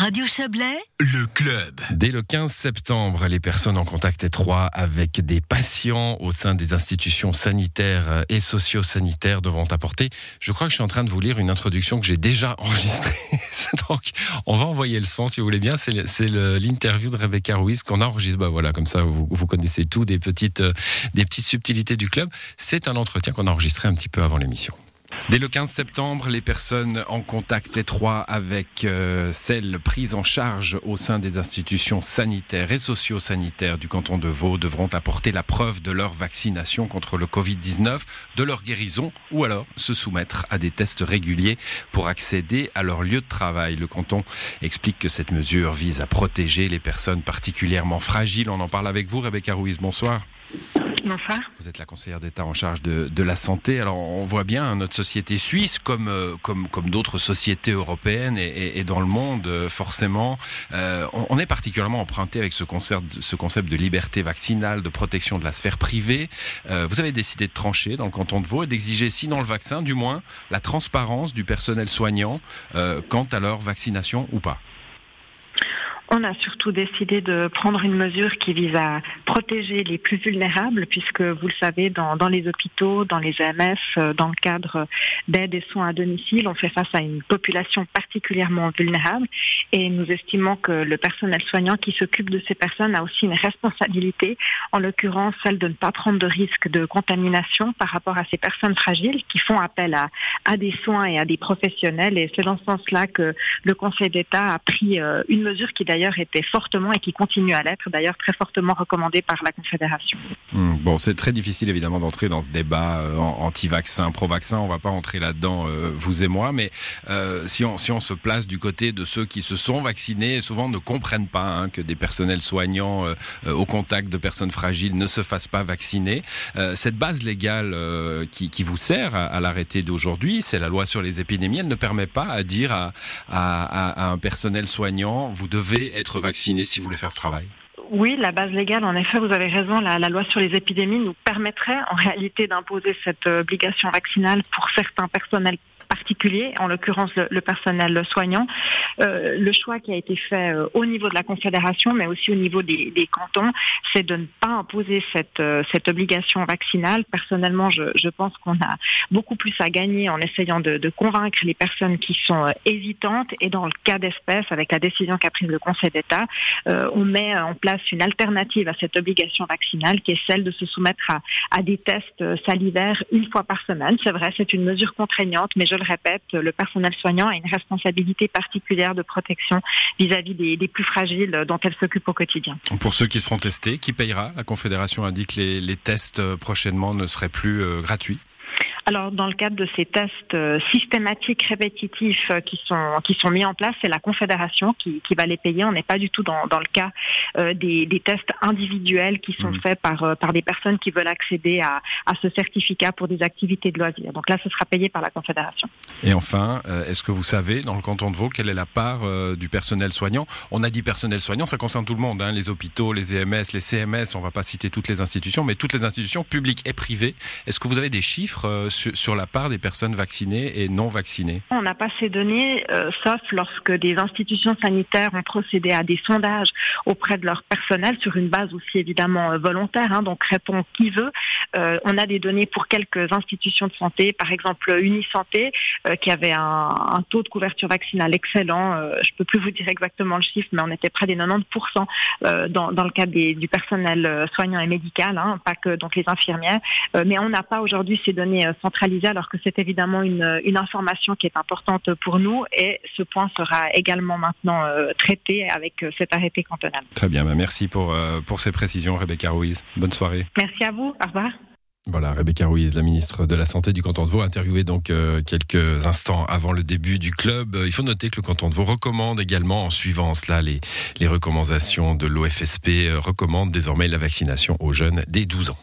Radio Chablais, le club. Dès le 15 septembre, les personnes en contact étroit avec des patients au sein des institutions sanitaires et socio-sanitaires devront apporter. Je crois que je suis en train de vous lire une introduction que j'ai déjà enregistrée. Donc, on va envoyer le son si vous voulez bien. C'est l'interview de Rebecca Ruiz qu'on enregistre. Bah voilà, comme ça, vous, vous connaissez tout des petites, euh, des petites subtilités du club. C'est un entretien qu'on a enregistré un petit peu avant l'émission. Dès le 15 septembre, les personnes en contact étroit avec euh, celles prises en charge au sein des institutions sanitaires et socio-sanitaires du canton de Vaud devront apporter la preuve de leur vaccination contre le Covid-19, de leur guérison ou alors se soumettre à des tests réguliers pour accéder à leur lieu de travail. Le canton explique que cette mesure vise à protéger les personnes particulièrement fragiles. On en parle avec vous, Rebecca Ruiz. Bonsoir. Vous êtes la conseillère d'État en charge de, la santé. Alors on voit bien hein, notre société suisse, comme, euh, comme, comme d'autres sociétés européennes et, dans le monde, euh, forcément, euh, on, est particulièrement emprunté avec ce concept, ce concept de liberté vaccinale, de protection de la sphère privée. vous avez décidé de trancher dans le canton de Vaud et d'exiger, sinon le vaccin, du moins la transparence du personnel soignant quant à leur vaccination ou pas. On a surtout décidé de prendre une mesure qui vise à protéger les plus vulnérables, puisque vous le savez, dans, les hôpitaux, dans les AMF, euh, dans le cadre d'aide et soins à domicile, on fait face à une population particulièrement vulnérable et nous estimons que le personnel soignant qui s'occupe de ces personnes a aussi une responsabilité, en l'occurrence celle de ne pas prendre de risque de contamination par rapport à ces personnes fragiles qui font appel à, à des soins et à des professionnels. Et c'est dans ce sens-là que le Conseil d'État a pris euh, une mesure qui d'ailleurs était fortement et qui continue à l'être, d'ailleurs très fortement recommandé par la Confédération. Hmm, bon, c'est très difficile évidemment d'entrer dans ce débat euh, anti-vaccin, pro-vaccin. On va pas entrer là-dedans, euh, vous et moi, mais euh, si, on, si on se place du côté de ceux qui se sont vaccinés, souvent ne comprennent pas hein, que des personnels soignants au contact de personnes fragiles ne se fassent pas vacciner. cette base légale qui, vous sert à, l'arrêté d'aujourd'hui, c'est la loi sur les épidémies. Elle ne permet pas à dire à, à, à un personnel soignant, vous devez être vacciné si vous voulez faire ce travail oui, la base légale, en effet, vous avez raison, la, loi sur les épidémies nous permettrait en réalité d'imposer cette obligation vaccinale pour certains personnels particulier, en l'occurrence le, personnel soignant. Euh, le choix qui a été fait euh, au niveau de la Confédération, mais aussi au niveau des, cantons, c'est de ne pas imposer cette, euh, cette obligation vaccinale. Personnellement, je, pense qu'on a beaucoup plus à gagner en essayant de, convaincre les personnes qui sont hésitantes. Et dans le cas d'espèce, avec la décision qu'a prise le Conseil d'État, on met en place une alternative à cette obligation vaccinale, qui est celle de se soumettre à, à des tests salivaires une fois par semaine. C'est vrai, c'est une mesure contraignante, mais je le répète, le personnel soignant a une responsabilité particulière de protection vis-à-vis des, plus fragiles dont elle s'occupe au quotidien. Pour ceux qui se feront tester, qui payera? La Confédération indique que les, les tests euh, prochainement ne seraient plus euh, gratuits. Alors, dans le cadre de ces tests euh, systématiques répétitifs euh, qui sont qui sont mis en place, c'est la Confédération qui, qui va les payer. On n'est pas du tout dans, dans le cas euh, des, des, tests individuels qui sont mmh. faits par par des personnes qui veulent accéder à, à ce certificat pour des activités de loisirs. Donc là, ce sera payé par la Confédération. Et enfin, est-ce que vous savez dans le canton de Vaud quelle est la part du personnel soignant? On a dit personnel soignant, ça concerne tout le monde, hein, les hôpitaux, les EMS, les CMS. On va pas citer toutes les institutions, mais toutes les institutions publiques et privées. Est-ce que vous avez des chiffres sur, la part des personnes vaccinées et non vaccinées On n'a pas ces données, euh, sauf lorsque des institutions sanitaires ont procédé à des sondages auprès de leur personnel sur une base aussi évidemment euh, volontaire, hein, donc répond qui veut. Euh, on a des données pour quelques institutions de santé, par exemple Unisanté, qui avait un, taux de couverture vaccinale excellent. je ne peux plus vous dire exactement le chiffre, mais on était près des 90% dans, le cadre du personnel soignant et médical, hein, pas que donc les infirmières. mais on n'a pas aujourd'hui ces données alors que c'est évidemment une, une, information qui est importante pour nous et ce point sera également maintenant euh, traité avec euh, cet arrêté cantonal. Très bien, bah, merci pour, euh, pour ces précisions Rebecca Ruiz. Bonne soirée. Merci à vous, au revoir. Voilà, Rebecca Ruiz, la ministre de la Santé du canton de Vaud, interviewée donc quelques instants avant le début du club. Il faut noter que le canton de Vaud recommande également, en suivant cela les, les recommandations de l'OFSP, recommande désormais la vaccination aux jeunes dès 12 ans.